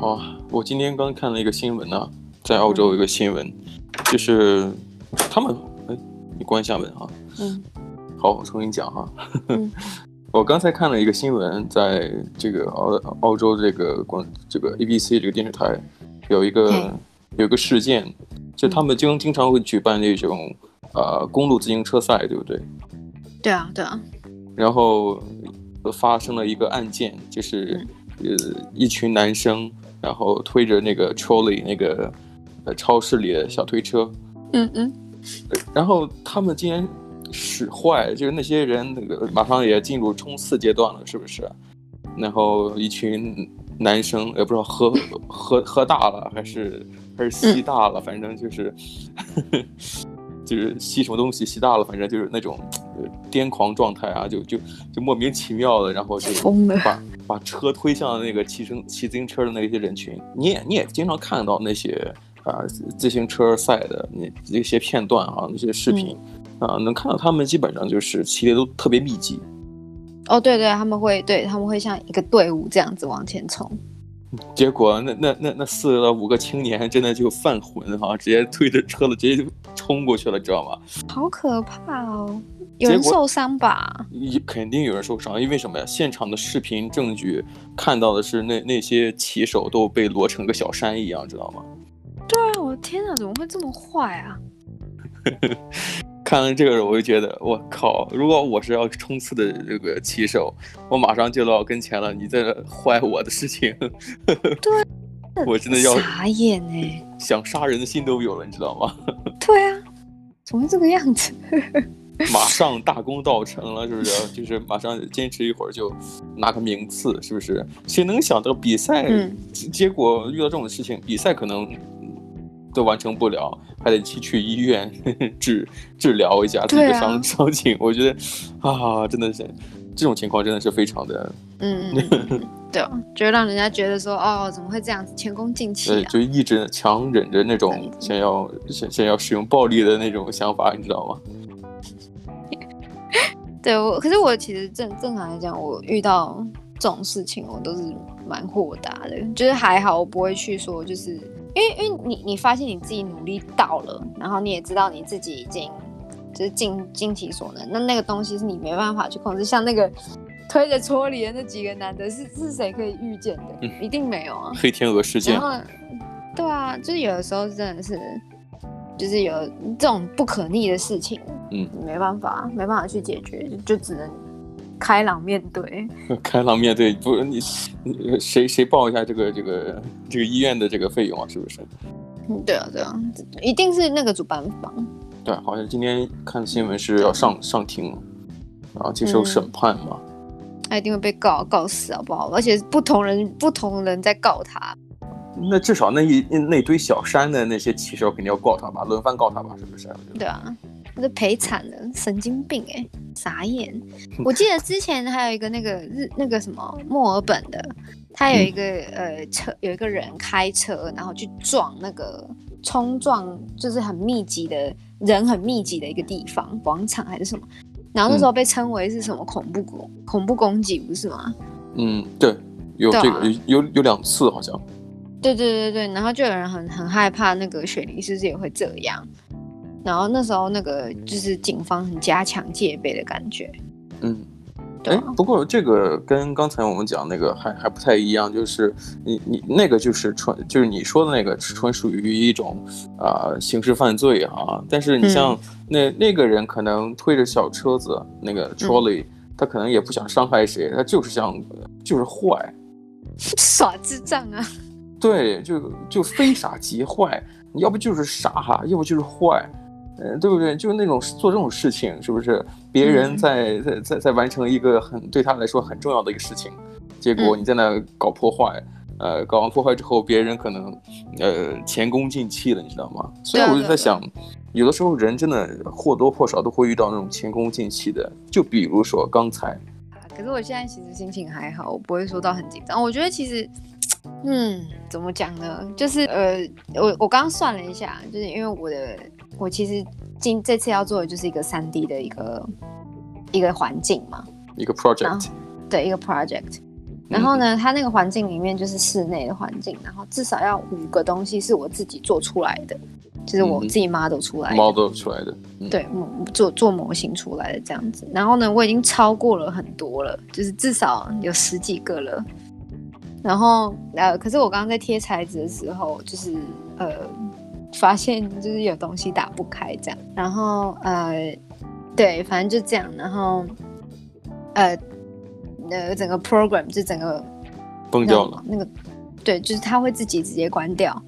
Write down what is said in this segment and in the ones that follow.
好，我今天刚看了一个新闻呢、啊，在澳洲有一个新闻，就是他们，哎，你关一下门啊。嗯。好，我重新讲哈。嗯、我刚才看了一个新闻，在这个澳澳洲这个广这个 ABC 这个电视台，有一个有一个事件，就他们经经常会举办那种呃公路自行车赛，对不对？对啊，对啊。然后发生了一个案件，就是呃一群男生，然后推着那个 trolley 那个呃超市里的小推车，嗯嗯，然后他们竟然。使坏，就是那些人，那个马上也进入冲刺阶段了，是不是？然后一群男生也不知道喝喝喝大了还是还是吸大了，反正就是 就是吸什么东西吸大了，反正就是那种癫狂状态啊，就就就莫名其妙的，然后就把把车推向了那个骑乘骑自行车的那些人群。你也你也经常看到那些啊自行车赛的那那些片段啊，那些视频。嗯啊，能看到他们基本上就是骑的都特别密集。哦，对对，他们会对他们会像一个队伍这样子往前冲。结果那那那那四到五个青年真的就犯浑哈，直接推着车子直接就冲过去了，知道吗？好可怕哦！有人受伤吧？肯定有人受伤，因为什么呀？现场的视频证据看到的是那那些骑手都被摞成个小山一样，知道吗？对啊，我的天哪，怎么会这么坏啊？看了这个人，我就觉得我靠！如果我是要冲刺的这个骑手，我马上就到跟前了，你在这坏我的事情，对，我真的要傻眼哎，想杀人的心都有了，你知道吗？对啊，怎么会这个样子？马上大功告成了，是不是？就是马上坚持一会儿就拿个名次，是不是？谁能想到比赛、嗯、结果遇到这种事情，比赛可能。都完成不了，还得去去医院 治治疗一下自己的伤伤情。我觉得啊，真的是这种情况真的是非常的，嗯，对，就让人家觉得说，哦，怎么会这样子，前功尽弃、啊？对，就一直强忍着那种想要想想要使用暴力的那种想法，你知道吗？对，我可是我其实正正常来讲，我遇到这种事情，我都是蛮豁达的，就是还好，我不会去说就是。因为，因为你你发现你自己努力到了，然后你也知道你自己已经就是尽尽其所能，那那个东西是你没办法去控制。像那个推着搓里的那几个男的，是是谁可以预见的？嗯，一定没有啊！黑天鹅事件。然后，对啊，就是有的时候真的是，就是有这种不可逆的事情，嗯，没办法，没办法去解决，就，就只能。开朗面对，开朗面对，不，你你谁谁报一下这个这个这个医院的这个费用啊？是不是？嗯，对啊，对啊，一定是那个主办方。对，好像今天看新闻是要上上庭，然后接受审判嘛。他一定会被告告死，好不好？而且不同人不同人在告他。那至少那一那堆小山的那些骑手肯定要告他吧，轮番告他吧，是不是？对啊。这赔惨了，神经病哎、欸，傻眼！我记得之前还有一个那个日那个什么墨尔本的，他有一个、嗯、呃车，有一个人开车，然后去撞那个冲撞，就是很密集的人很密集的一个地方，广场还是什么？然后那时候被称为是什么恐怖攻、嗯、恐怖攻击，不是吗？嗯，对，有这个、啊、有有有两次好像。对对对对，然后就有人很很害怕那个雪梨是不是也会这样？然后那时候那个就是警方很加强戒备的感觉，嗯，哎，不过这个跟刚才我们讲那个还还不太一样，就是你你那个就是纯就是你说的那个纯属于一种啊、呃、刑事犯罪啊，但是你像那、嗯、那个人可能推着小车子那个 trolley，、嗯、他可能也不想伤害谁，他就是想就是坏，耍智障啊，对，就就非傻即坏，你要不就是傻哈，要不就是坏。嗯，对不对？就是那种做这种事情，是不是别人在在在在完成一个很对他来说很重要的一个事情，结果你在那搞破坏，呃，搞完破坏之后，别人可能呃前功尽弃了，你知道吗？所以我就在想，有的时候人真的或多或少都会遇到那种前功尽弃的，就比如说刚才。可是我现在其实心情还好，我不会说到很紧张。我觉得其实，嗯，怎么讲呢？就是呃，我我刚刚算了一下，就是因为我的。我其实今这次要做的就是一个三 D 的一个一个环境嘛，一个 project，对，一个 project。然后呢，它那个环境里面就是室内的环境，然后至少要五个东西是我自己做出来的，就是我自己 model 出来的，model 出来的，对，做做模型出来的这样子。然后呢，我已经超过了很多了，就是至少有十几个了。然后呃，可是我刚刚在贴材质的时候，就是呃，发现就是有东西打不开这样。然后呃，对，反正就这样。然后呃呃，整个 program 就整个崩掉了。那个对，就是它会自己直接关掉。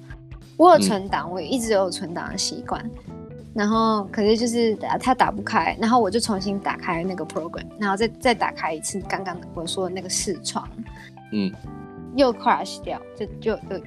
我有存档，我一直有存档的习惯。嗯、然后可是就是它打不开，然后我就重新打开那个 program，然后再再打开一次刚刚我说的那个视窗。嗯。又 crash 掉，就就又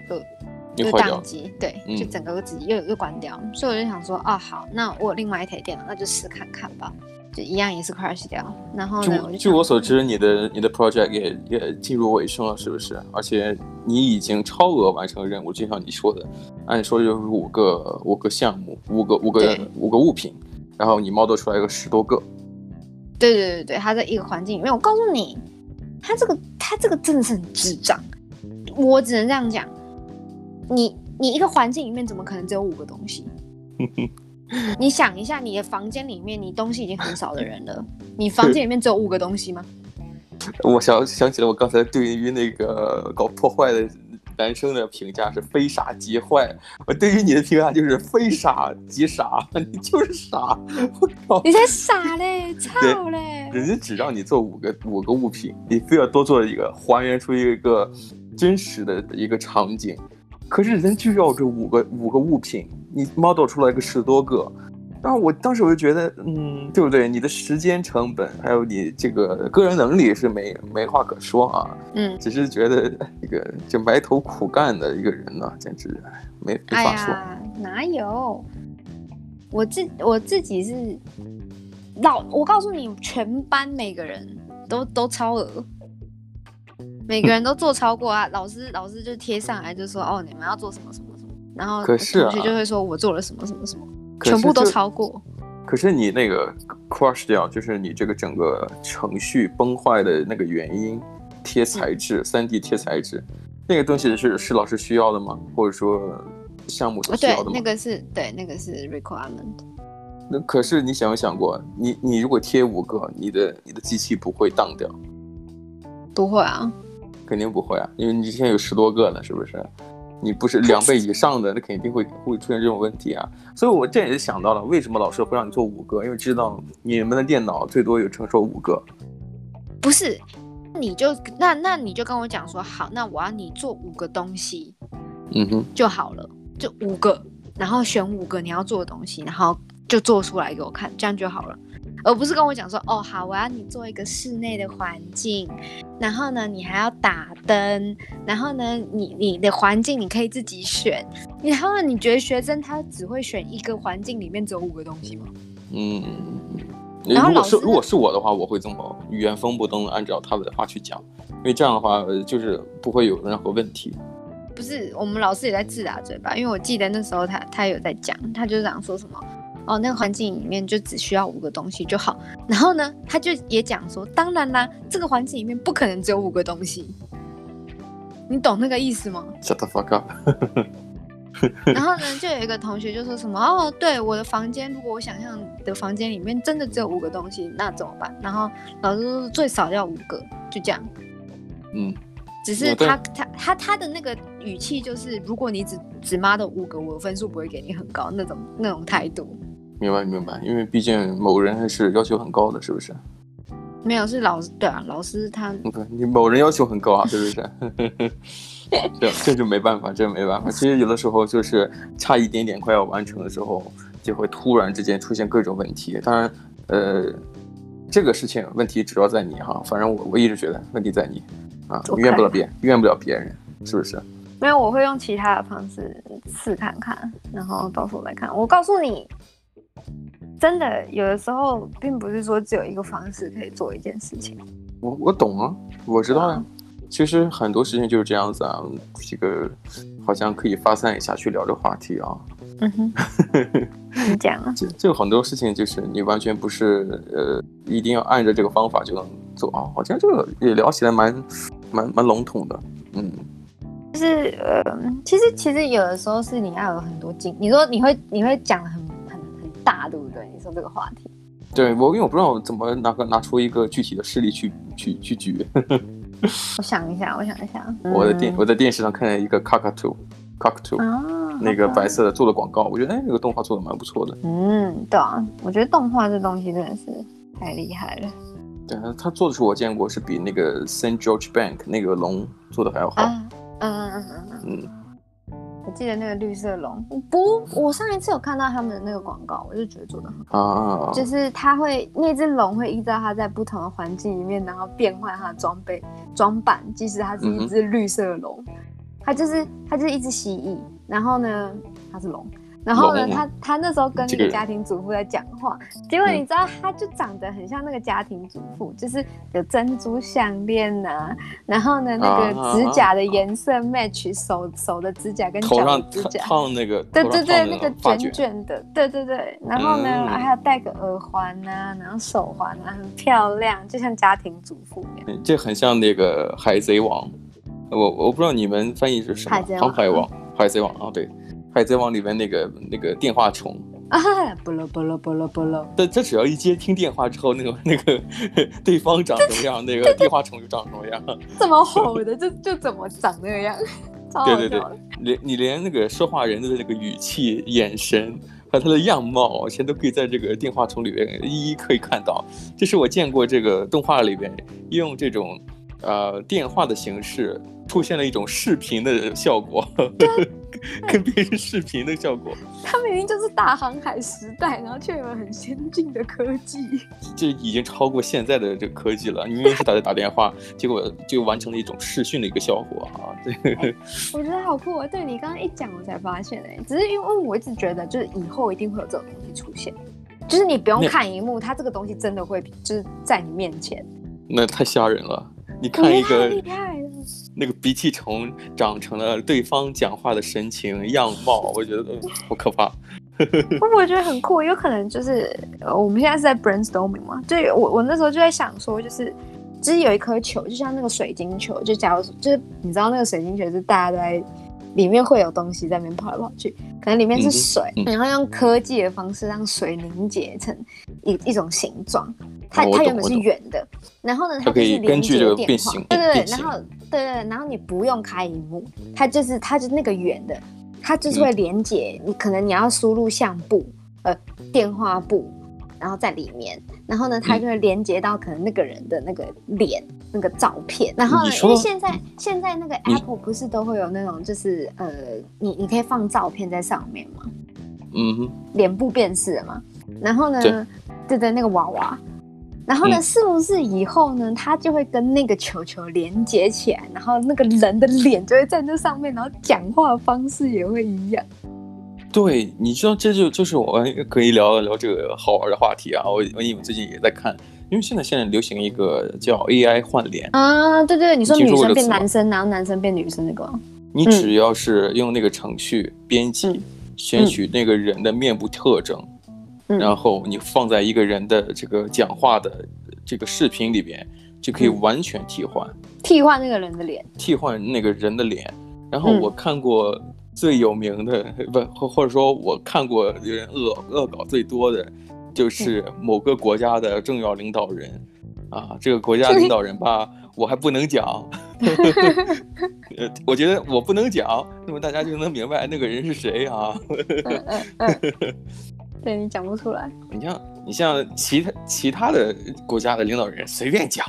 又又宕机，对，嗯、就整个自己又又关掉，所以我就想说，哦，好，那我另外一台电脑，那就试看看吧，就一样也是 crash 掉。然后呢，据我所知，你的你的 project 也也进入尾声了，是不是？而且你已经超额完成任务，就像你说的，按说就是五个五个项目，五个五个对五个物品，然后你 model 出来个十多个。对对对对，它在一个环境里面，我告诉你，它这个它这个真的是很智障。我只能这样讲，你你一个环境里面怎么可能只有五个东西？你想一下，你的房间里面你东西已经很少的人了，你房间里面只有五个东西吗？我想想起了我刚才对于那个搞破坏的男生的评价是非傻即坏，我对于你的评价就是非傻即傻，你就是傻，我靠，你才傻嘞，操嘞！人家只让你做五个五个物品，你非要多做一个，还原出一个。真实的一个场景，可是人就要这五个五个物品，你 model 出来个十多个，然后我当时我就觉得，嗯，对不对？你的时间成本还有你这个个人能力是没没话可说啊，嗯，只是觉得一个就埋头苦干的一个人呢，简直没没法说。哪有？我自我自己是老，我告诉你，全班每个人都都超额。每个人都做超过啊，老师老师就贴上来就说哦，你们要做什么什么什么，然后同学就会说我做了什么什么什么，全部都超过。可是你那个 crush 掉，就是你这个整个程序崩坏的那个原因，贴材质，三 D 贴材质，那个东西是是老师需要的吗？或者说项目需要的吗？对，那个是对，那个是 requirement。那可是你想没想过，你你如果贴五个，你的你的机器不会当掉？不会啊。肯定不会啊，因为你之前有十多个呢，是不是？你不是两倍以上的，那肯定会会出现这种问题啊。所以我这也是想到了，为什么老师会让你做五个？因为知道你们的电脑最多有承受五个。不是，你就那那你就跟我讲说好，那我要你做五个东西，嗯哼，就好了，就五个，然后选五个你要做的东西，然后就做出来给我看，这样就好了。而不是跟我讲说，哦，好，我要你做一个室内的环境，然后呢，你还要打灯，然后呢，你你的环境你可以自己选，然后呢，你觉得学生他只会选一个环境里面只有五个东西吗？嗯，然后如果是如果是我的话，我会这么原封不动的按照他的话去讲，因为这样的话就是不会有任何问题。不是，我们老师也在自打嘴巴，因为我记得那时候他他有在讲，他就讲说什么。哦，那个环境里面就只需要五个东西就好。然后呢，他就也讲说，当然啦，这个环境里面不可能只有五个东西。你懂那个意思吗？Shut the fuck up。然后呢，就有一个同学就说什么哦，对，我的房间，如果我想象的房间里面真的只有五个东西，那怎么办？然后老师说最少要五个，就这样。嗯，只是他他他他的那个语气就是，如果你只只 model 五个，我分数不会给你很高那种那种态度。明白明白，因为毕竟某人还是要求很高的，是不是？没有，是老师对啊，老师他对你某人要求很高啊，是不是？这这就没办法，这没办法。其实有的时候就是差一点点快要完成的时候，就会突然之间出现各种问题。当然，呃，这个事情问题主要在你哈，反正我我一直觉得问题在你啊，怨不了别怨不了别人，是不是？没有，我会用其他的方式试看看，然后到时候再看。我告诉你。真的，有的时候并不是说只有一个方式可以做一件事情。我我懂啊，我知道呀、啊。其实很多事情就是这样子啊，这个好像可以发散一下去聊这话题啊。嗯哼，你讲啊。这这个很多事情就是你完全不是呃，一定要按着这个方法就能做啊。好像这个也聊起来蛮蛮蛮笼统的，嗯，就是呃，其实其实有的时候是你要有很多经，你说你会你会讲很大，对不对？你说这个话题，对我因为我不知道怎么拿个拿出一个具体的事例去去去举。我想一下，我想一下，我在电、嗯、我在电视上看见一个 Cockatoo，Cockatoo，啊，那个白色的做的广告，我觉得哎，那个动画做的蛮不错的。嗯，对啊，我觉得动画这东西真的是太厉害了。对啊，他做的是我见过是比那个 Saint George Bank 那个龙做的还要好。嗯嗯嗯嗯嗯。我记得那个绿色龙，不，我上一次有看到他们的那个广告，我就觉得做的很好。啊，就是它会那只龙会依照它在不同的环境里面，然后变换它的装备装扮。即使它是一只绿色龙，它、嗯、就是它就是一只蜥蜴，然后呢，它是龙。然后呢，他他那时候跟那个。家庭主妇在讲话，结果你知道，他就长得很像那个家庭主妇，就是有珍珠项链呐，然后呢，那个指甲的颜色 match 手手的指甲跟脚的指甲，烫那个，对对对，那个卷。卷的，对对对，然后呢，还要戴个耳环呐，然后手环啊，很漂亮，就像家庭主妇一样，这很像那个海贼王，我我不知道你们翻译是什么，航海王，海贼王啊，对。海贼王里面那个那个电话虫啊，不咯不咯不咯不咯。但他只要一接听电话之后，那个那个对方长什么样，那个电话虫就长什么样。怎么吼的就就怎么长那个样。对对对，连你连那个说话人的那个语气、眼神和他的样貌，全都可以在这个电话虫里面一一可以看到。这是我见过这个动画里边用这种呃电话的形式出现了一种视频的效果。跟别人视频的效果，它明明就是大航海时代，然后却有很先进的科技，这已经超过现在的这个科技了。你明明是打在 打电话，结果就完成了一种视讯的一个效果啊！对，我觉得好酷啊！对，你刚刚一讲，我才发现哎，只是因为我一直觉得，就是以后一定会有这种东西出现，就是你不用看荧幕，它这个东西真的会就是在你面前，那太吓人了。你看一个那个鼻涕虫长成了对方讲话的神情样貌，我觉得好可怕。不我觉得很酷，有可能就是我们现在是在 brainstorming 嘛，就我我那时候就在想说，就是其实有一颗球，就像那个水晶球，就假如就是你知道那个水晶球是大家都在里面会有东西在里面跑来跑去，可能里面是水，嗯、然后用科技的方式让水凝结成一一种形状。它它原本是圆的，然后呢，它可以根据这个变形，对对对，然后对对，然后你不用开荧幕，它就是它就是那个圆的，它就是会连接。你可能你要输入相簿，呃，电话簿，然后在里面，然后呢，它就会连接到可能那个人的那个脸那个照片。然后呢，因为现在现在那个 Apple 不是都会有那种就是呃，你你可以放照片在上面吗？嗯哼，脸部辨识的嘛。然后呢，对对，那个娃娃。然后呢，是不是以后呢，它就会跟那个球球连接起来，然后那个人的脸就会在那上面，然后讲话方式也会一样。对，你知道，这就就是我们可以聊一聊这个好玩的话题啊。我我因为最近也在看，因为现在现在流行一个叫 AI 换脸啊，对对，你说女生变男生，然后男生变女生那个。你只要是用那个程序编辑，选取那个人的面部特征。然后你放在一个人的这个讲话的这个视频里边，就可以完全替换，替换那个人的脸，替换那个人的脸。然后我看过最有名的，不或或者说我看过有人恶恶搞最多的，就是某个国家的重要领导人啊，这个国家领导人吧，我还不能讲，呃我觉得我不能讲，那么大家就能明白那个人是谁啊。对，你讲不出来。你像你像其他其他的国家的领导人随便讲，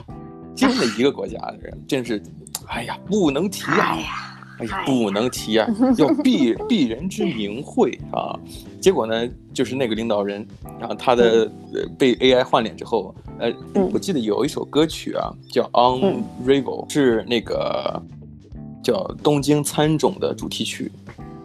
就那一个国家的人，真是，哎呀，不能提啊！哎呀，哎呀，不能提啊！要避避人之名讳啊！结果呢，就是那个领导人，然后他的被 AI 换脸之后，呃，我记得有一首歌曲啊，叫《Unravel》，是那个叫《东京喰种》的主题曲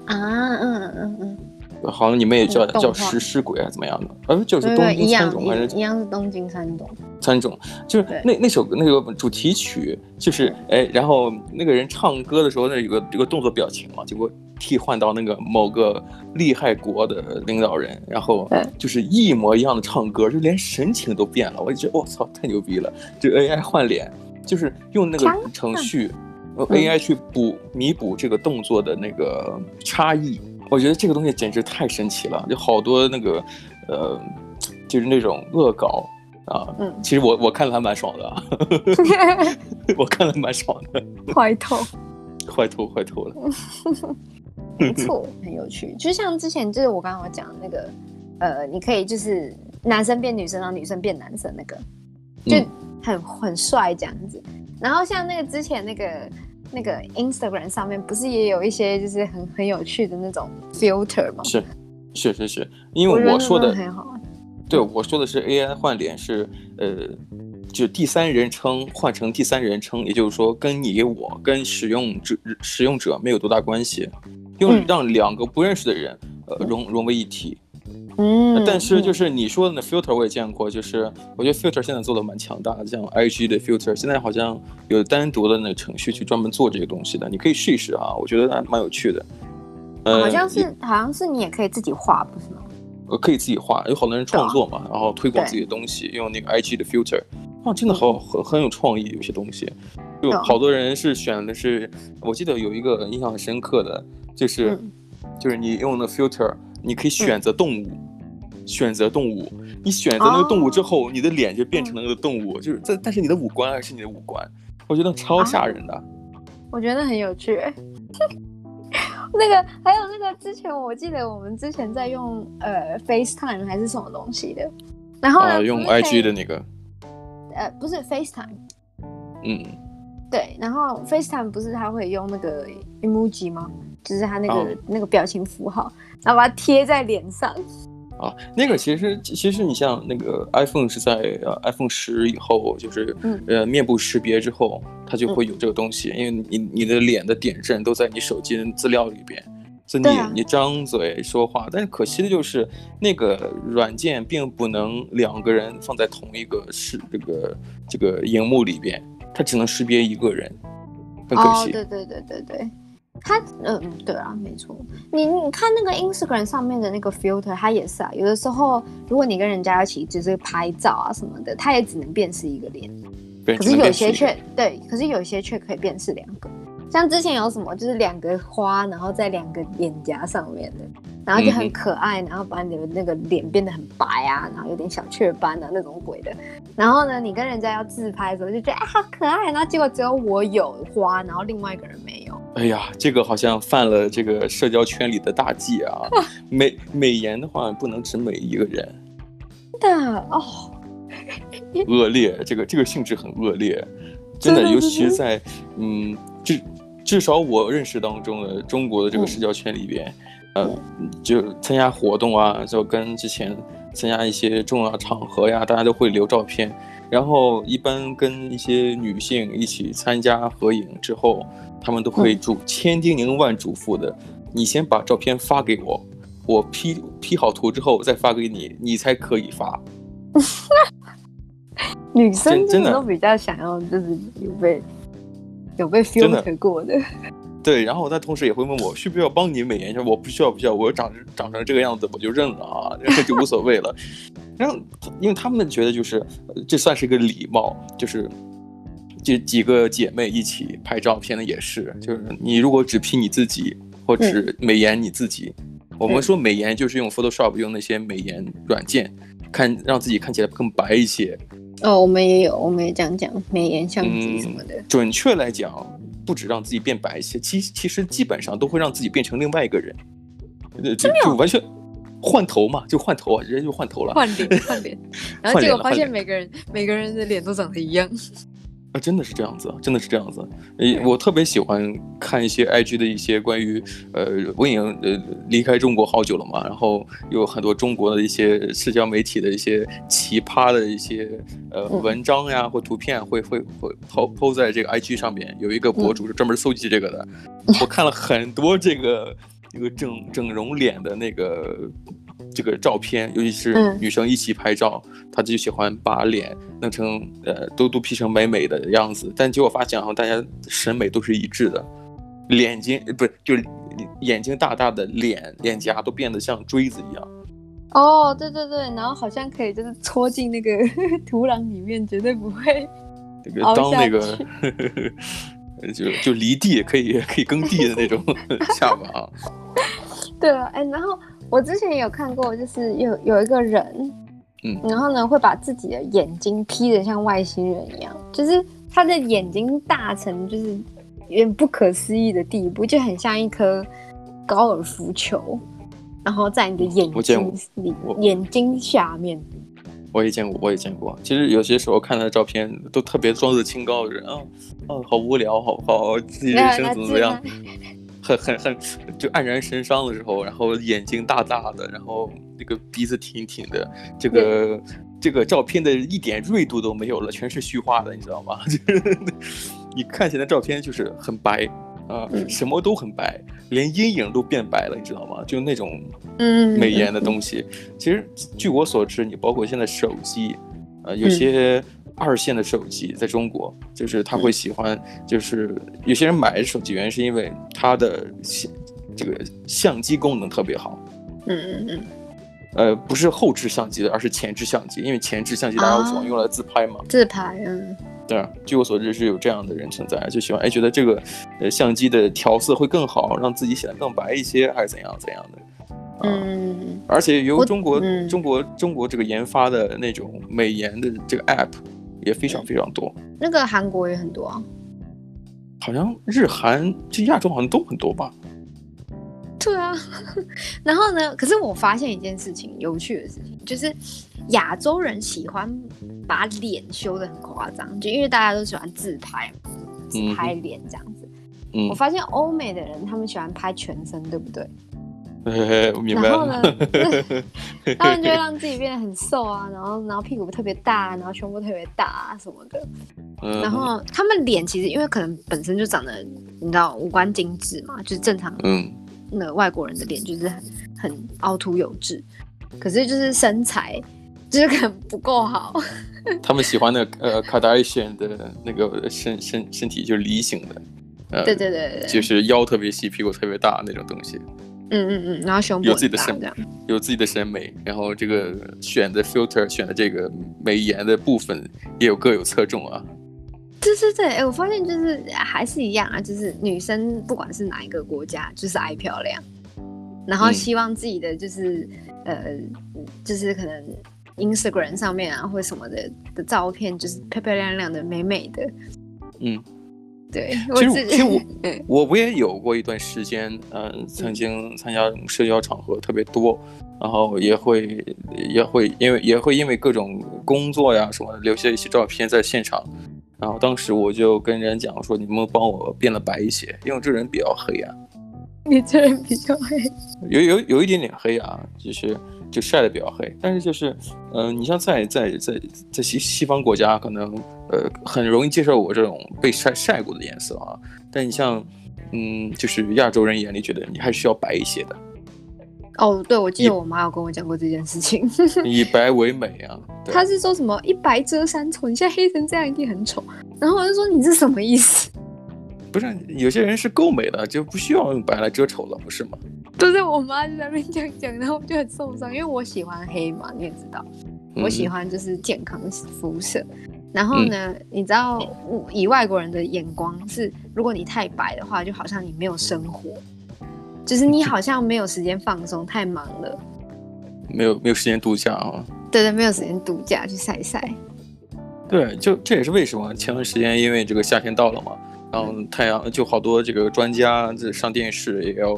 啊，嗯嗯嗯。好像你们也叫叫食尸鬼还是怎么样的？呃，就是东京喰种还是一样是东京三种？三种就是那那首那个主题曲，就是哎，然后那个人唱歌的时候，那有个有个动作表情嘛，结果替换到那个某个厉害国的领导人，然后就是一模一样的唱歌，就连神情都变了。我就觉得我操，太牛逼了！就 AI 换脸。就是用那个程序，用 AI 去补弥补这个动作的那个差异。我觉得这个东西简直太神奇了，有好多那个呃，就是那种恶搞啊。嗯，其实我我看了还蛮爽的，我看了蛮爽的。坏透，坏透，坏透了。没错，很有趣。就像之前就是我刚刚讲那个，呃，你可以就是男生变女生，然后女生变男生那个，就很、嗯、很帅这样子。然后像那个之前那个那个 Instagram 上面不是也有一些就是很很有趣的那种 filter 吗？是是是是，因为我说的，我很好。对，我说的是 AI 换脸是呃，就第三人称换成第三人称，也就是说跟你我跟使用者使用者没有多大关系。用让两个不认识的人，呃，融融为一体。嗯，但是就是你说的那 filter 我也见过，就是我觉得 filter 现在做的蛮强大的，像 IG 的 filter 现在好像有单独的那个程序去专门做这个东西的，你可以试一试啊，我觉得还蛮有趣的。呃，好像是好像是你也可以自己画，不是吗？呃，可以自己画，有好多人创作嘛，然后推广自己的东西，用那个 IG 的 filter，啊，真的好很很有创意，有些东西，就好多人是选的是，我记得有一个印象很深刻的。就是，嗯、就是你用的 filter，你可以选择动物，嗯、选择动物。你选择那个动物之后，哦、你的脸就变成了那个动物，就是这，但是你的五官还是你的五官，我觉得超吓人的。我觉得很有趣。那个还有那个之前我记得我们之前在用呃 FaceTime 还是什么东西的，然后呢、啊、用 IG 的那个，呃不是 FaceTime，嗯，对，然后 FaceTime 不是他会用那个 emoji 吗？就是他那个、oh. 那个表情符号，然后把它贴在脸上。啊，那个其实其实你像那个 iPhone 是在呃 iPhone 十以后，就是、嗯、呃面部识别之后，它就会有这个东西，嗯、因为你你的脸的点阵都在你手机的资料里边，所以你、啊、你张嘴说话，但是可惜的就是那个软件并不能两个人放在同一个是这个这个荧幕里边，它只能识别一个人，很可惜。Oh, 对对对对对。它嗯嗯对啊，没错。你你看那个 Instagram 上面的那个 filter，它也是啊。有的时候，如果你跟人家一起就是拍照啊什么的，它也只能辨识一个脸。可是有些却对，可是有些却可以辨识两个。像之前有什么，就是两个花，然后在两个脸颊上面的，然后就很可爱，然后把你的那个脸变得很白啊，然后有点小雀斑啊那种鬼的。然后呢，你跟人家要自拍的时候，就觉得啊好可爱，然后结果只有我有花，然后另外一个人没有。哎呀，这个好像犯了这个社交圈里的大忌啊！美美颜的话，不能只美一个人。真的哦，恶劣，这个这个性质很恶劣，真的，尤其是在嗯，至至少我认识当中的中国的这个社交圈里边，嗯、呃，就参加活动啊，就跟之前参加一些重要场合呀，大家都会留照片，然后一般跟一些女性一起参加合影之后。他们都会嘱千叮咛万嘱咐的，你先把照片发给我，我 P P 好图之后再发给你，你才可以发。女生真的都比较想要，就是有被有被 filter 过的。对，然后他同时也会问我需不需要帮你美颜一下，我不需要，不需要，我长长成这个样子我就认了啊，然 后就无所谓了。然后因为他们觉得就是这算是一个礼貌，就是。就几个姐妹一起拍照片的也是，就是你如果只 P 你自己，或者是美颜你自己，嗯、我们说美颜就是用 Photoshop 用那些美颜软件，看让自己看起来更白一些。哦，我们也有，我们也这样讲美颜相机什么的。嗯、准确来讲，不止让自己变白一些，其其实基本上都会让自己变成另外一个人。就就完全换头嘛，就换头啊，人就换头了，换脸换脸，然后结果发现每个人每个人的脸都长得一样。啊，真的是这样子，真的是这样子。诶，我特别喜欢看一些 IG 的一些关于，呃，我已经呃离开中国好久了嘛，然后有很多中国的一些社交媒体的一些奇葩的一些呃文章呀或图片会会会 po po 在这个 IG 上面。有一个博主是专门搜集这个的，我看了很多这个这个整整容脸的那个。这个照片，尤其是女生一起拍照，她、嗯、就喜欢把脸弄成呃都都 P 成美美的样子，但结果发现好像大家审美都是一致的，脸睛不是就眼睛大大的脸脸颊都变得像锥子一样。哦，对对对，然后好像可以就是戳进那个 土壤里面，绝对不会这个当那个 就就离地可以可以耕地的那种 下巴啊。对啊，哎，然后我之前有看过，就是有有一个人，嗯，然后呢会把自己的眼睛 P 得像外星人一样，就是他的眼睛大成就是有点不可思议的地步，就很像一颗高尔夫球，然后在你的眼睛里眼睛下面。我也见过，我也见过。其实有些时候看他的照片，都特别装着清高的人啊，啊，好无聊，好好自己人生怎么怎么样。很很很，就黯然神伤的时候，然后眼睛大大的，然后那个鼻子挺挺的，这个这个照片的一点锐度都没有了，全是虚化的，你知道吗？就是你看起来照片就是很白啊，什么都很白，连阴影都变白了，你知道吗？就那种嗯美颜的东西。其实据我所知，你包括现在手机，呃，有些。二线的手机在中国，就是他会喜欢，就是有些人买手机原因是因为它的相这个相机功能特别好。嗯嗯嗯。呃，不是后置相机的，而是前置相机，因为前置相机大家都喜欢用来自拍嘛。自拍，嗯。对，据我所知是有这样的人存在，就喜欢哎觉得这个呃相机的调色会更好，让自己显得更白一些，还是怎样怎样的。嗯。而且由中国中国中国这个研发的那种美颜的这个 app。也非常非常多，那个韩国也很多啊，好像日韩就亚洲好像都很多吧。对啊，然后呢？可是我发现一件事情，有趣的事情，就是亚洲人喜欢把脸修的很夸张，就因为大家都喜欢自拍，自拍脸这样子。嗯，我发现欧美的人他们喜欢拍全身，对不对？我明白了。然后呢，他们就会让自己变得很瘦啊，然后然后屁股特别大，然后胸部特别大啊什么的。嗯、然后他们脸其实因为可能本身就长得，你知道五官精致嘛，就是正常。嗯。那外国人的脸就是很很凹凸有致，可是就是身材就是可能不够好。他们喜欢的呃卡戴珊的那个身身身体就是梨形的。呃、对，对对对对。就是腰特别细，屁股特别大那种东西。嗯嗯嗯，然后胸部有自己的审美，有自己的审美，然后这个选的 filter 选的这个美颜的部分也有各有侧重啊。对对对，哎，我发现就是还是一样啊，就是女生不管是哪一个国家，就是爱漂亮，然后希望自己的就是、嗯、呃，就是可能 Instagram 上面啊或者什么的的照片，就是漂漂亮亮的、美美的。嗯。对，其 实其实我我我也有过一段时间，嗯、呃，曾经参加社交场合特别多，然后也会也会因为也会因为各种工作呀什么留下一些照片在现场，然后当时我就跟人讲说，你们帮我变得白一些，因为我这人比较黑啊。你这人比较黑，有有有一点点黑啊，就是就晒得比较黑，但是就是嗯、呃，你像在在在在西西方国家可能。呃，很容易接受我这种被晒晒过的颜色啊，但你像，嗯，就是亚洲人眼里觉得你还需要白一些的。哦，对，我记得我妈有跟我讲过这件事情。以白为美啊。她是说什么一白遮三丑，你现在黑成这样一定很丑。然后我就说你是什么意思？不是，有些人是够美的，就不需要用白来遮丑了，不是吗？就是我妈就在那边这样讲，然后我就很受伤，因为我喜欢黑嘛，你也知道，我喜欢就是健康肤色。嗯然后呢，嗯、你知道，以外国人的眼光是，如果你太白的话，就好像你没有生活，就是你好像没有时间放松，太忙了，没有没有时间度假啊。对对，没有时间度假去晒晒。对，就这也是为什么前段时间因为这个夏天到了嘛，然后太阳就好多这个专家在上电视也要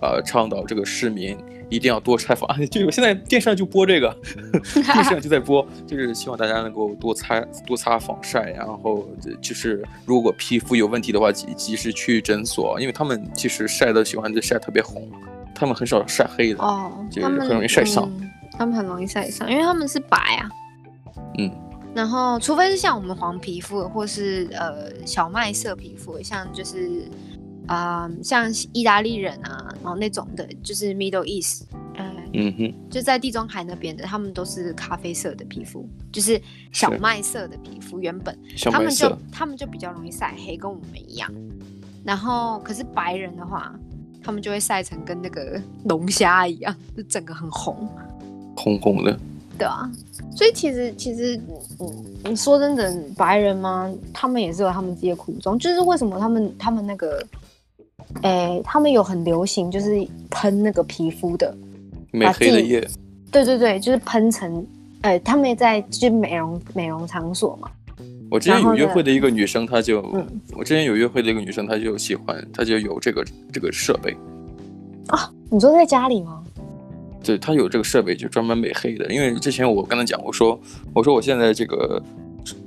呃倡导这个市民。一定要多晒防，就我现在电视上就播这个，电视上就在播，就是希望大家能够多擦多擦防晒，然后就是如果皮肤有问题的话，及及时去诊所，因为他们其实晒的喜欢就晒特别红，他们很少晒黑的哦，就是很容易晒伤，嗯，他们很容易晒伤，因为他们是白啊，嗯，然后除非是像我们黄皮肤，或是呃小麦色皮肤，像就是。啊、嗯，像意大利人啊，然后那种的，就是 Middle East，嗯，嗯哼，就在地中海那边的，他们都是咖啡色的皮肤，就是小麦色的皮肤。原本他们就他们就比较容易晒黑，跟我们一样。然后，可是白人的话，他们就会晒成跟那个龙虾一样，就整个很红，红红的。对啊，所以其实其实，嗯，你说真的，白人吗？他们也是有他们自己的苦衷。就是为什么他们他们那个，哎、欸，他们有很流行，就是喷那个皮肤的美黑的液。对对对，就是喷成，哎、欸，他们也在就是美容美容场所嘛。我之前有约会的一个女生，她就，我之前有约会的一个女生，她就喜欢，她就有这个这个设备。啊，你说在家里吗？对，他有这个设备，就专门美黑的。因为之前我跟他讲，我说，我说我现在这个，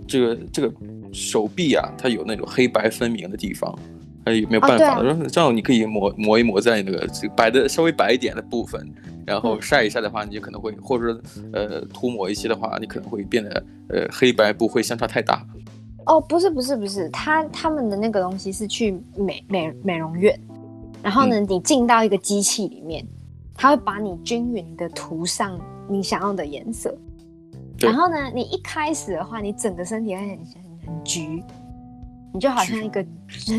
这个这个手臂啊，它有那种黑白分明的地方，还有没有办法？他说、啊、这样你可以抹抹一抹在那个白的稍微白一点的部分，然后晒一晒的话，你就可能会，或者呃涂抹一些的话，你可能会变得呃黑白不会相差太大。哦，不是不是不是，他他们的那个东西是去美美美容院，然后呢，嗯、你进到一个机器里面。它会把你均匀的涂上你想要的颜色，然后呢，你一开始的话，你整个身体会很很很橘，你就好像一个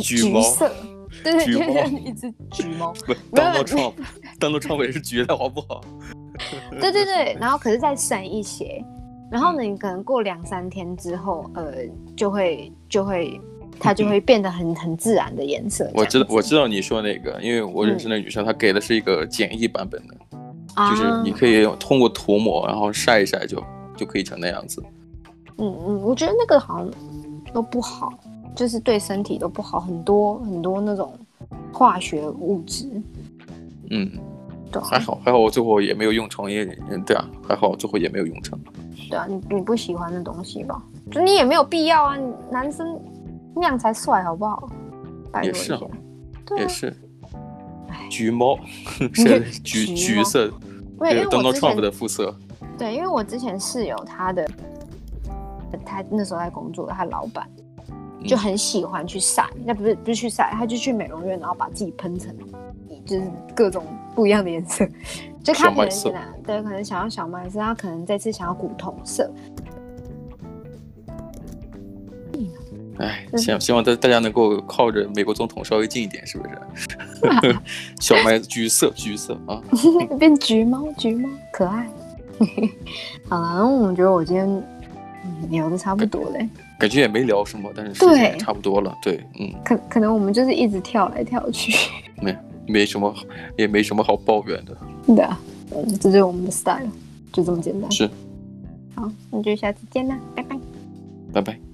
橘色，对对，就像一只橘猫。不，Donald Trump，Donald Trump 也是橘的好不好？对对对，然后可是再深一些，然后呢，你可能过两三天之后，呃，就会就会。它就会变得很很自然的颜色。我知道，我知道你说那个，因为我认识那女生，她给的是一个简易版本的，啊、就是你可以通过涂抹，然后晒一晒就就可以成那样子。嗯嗯，我觉得那个好像都不好，就是对身体都不好，很多很多那种化学物质。嗯，对、啊，还好还好，我最后也没有用成，因为嗯，对啊，还好最后也没有用成。对啊，你你不喜欢的东西吧？就你也没有必要啊，男生。那样才帅，好不好？也是啊，也是。橘猫，是橘橘色，对 Donald Trump 的肤色。对，因为我之前室友他的，他那时候在工作，他老板就很喜欢去晒，那不是不是去晒，他就去美容院，然后把自己喷成就是各种不一样的颜色。就他可能对，可能想要小麦色，他可能这次想要古铜色。哎，希希望大大家能够靠着美国总统稍微近一点，是不是？小麦橘色，橘色啊，变橘猫，橘猫可爱。好了，然后我觉得我今天聊的差不多嘞，感觉也没聊什么，但是时间也差不多了。对，对，嗯，可可能我们就是一直跳来跳去，没没什么，也没什么好抱怨的。对啊，嗯，这就是我们的 style，就这么简单。是，好，那就下次见啦，拜拜，拜拜。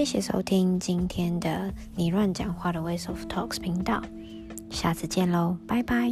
谢谢收听今天的你乱讲话的 Ways of Talks 频道，下次见喽，拜拜。